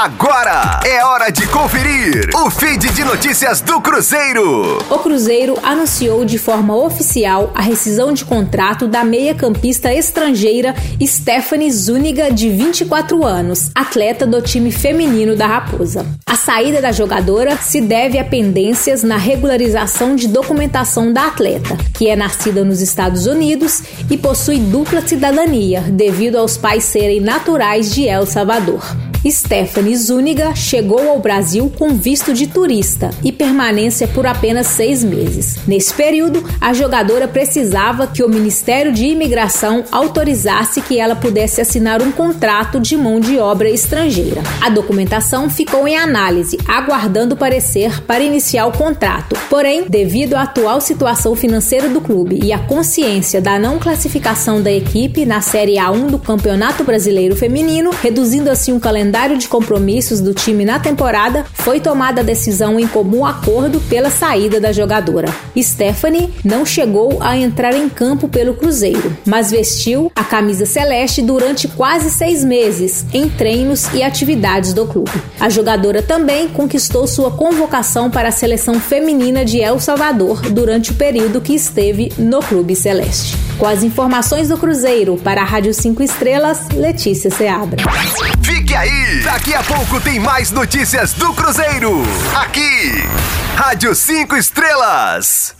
Agora é hora de conferir o feed de notícias do Cruzeiro. O Cruzeiro anunciou de forma oficial a rescisão de contrato da meia-campista estrangeira Stephanie Zuniga, de 24 anos, atleta do time feminino da Raposa. A saída da jogadora se deve a pendências na regularização de documentação da atleta, que é nascida nos Estados Unidos e possui dupla cidadania, devido aos pais serem naturais de El Salvador. Stephanie Zuniga chegou ao Brasil com visto de turista e permanência por apenas seis meses. Nesse período, a jogadora precisava que o Ministério de Imigração autorizasse que ela pudesse assinar um contrato de mão de obra estrangeira. A documentação ficou em análise, aguardando parecer para iniciar o contrato. Porém, devido à atual situação financeira do clube e à consciência da não classificação da equipe na Série A1 do Campeonato Brasileiro Feminino, reduzindo assim o calendário calendário de compromissos do time na temporada, foi tomada a decisão em comum acordo pela saída da jogadora. Stephanie não chegou a entrar em campo pelo Cruzeiro, mas vestiu a camisa celeste durante quase seis meses em treinos e atividades do clube. A jogadora também conquistou sua convocação para a seleção feminina de El Salvador durante o período que esteve no Clube Celeste. Com as informações do Cruzeiro para a Rádio 5 Estrelas, Letícia Seabra. Fique aí! Daqui a pouco tem mais notícias do Cruzeiro. Aqui, Rádio 5 Estrelas.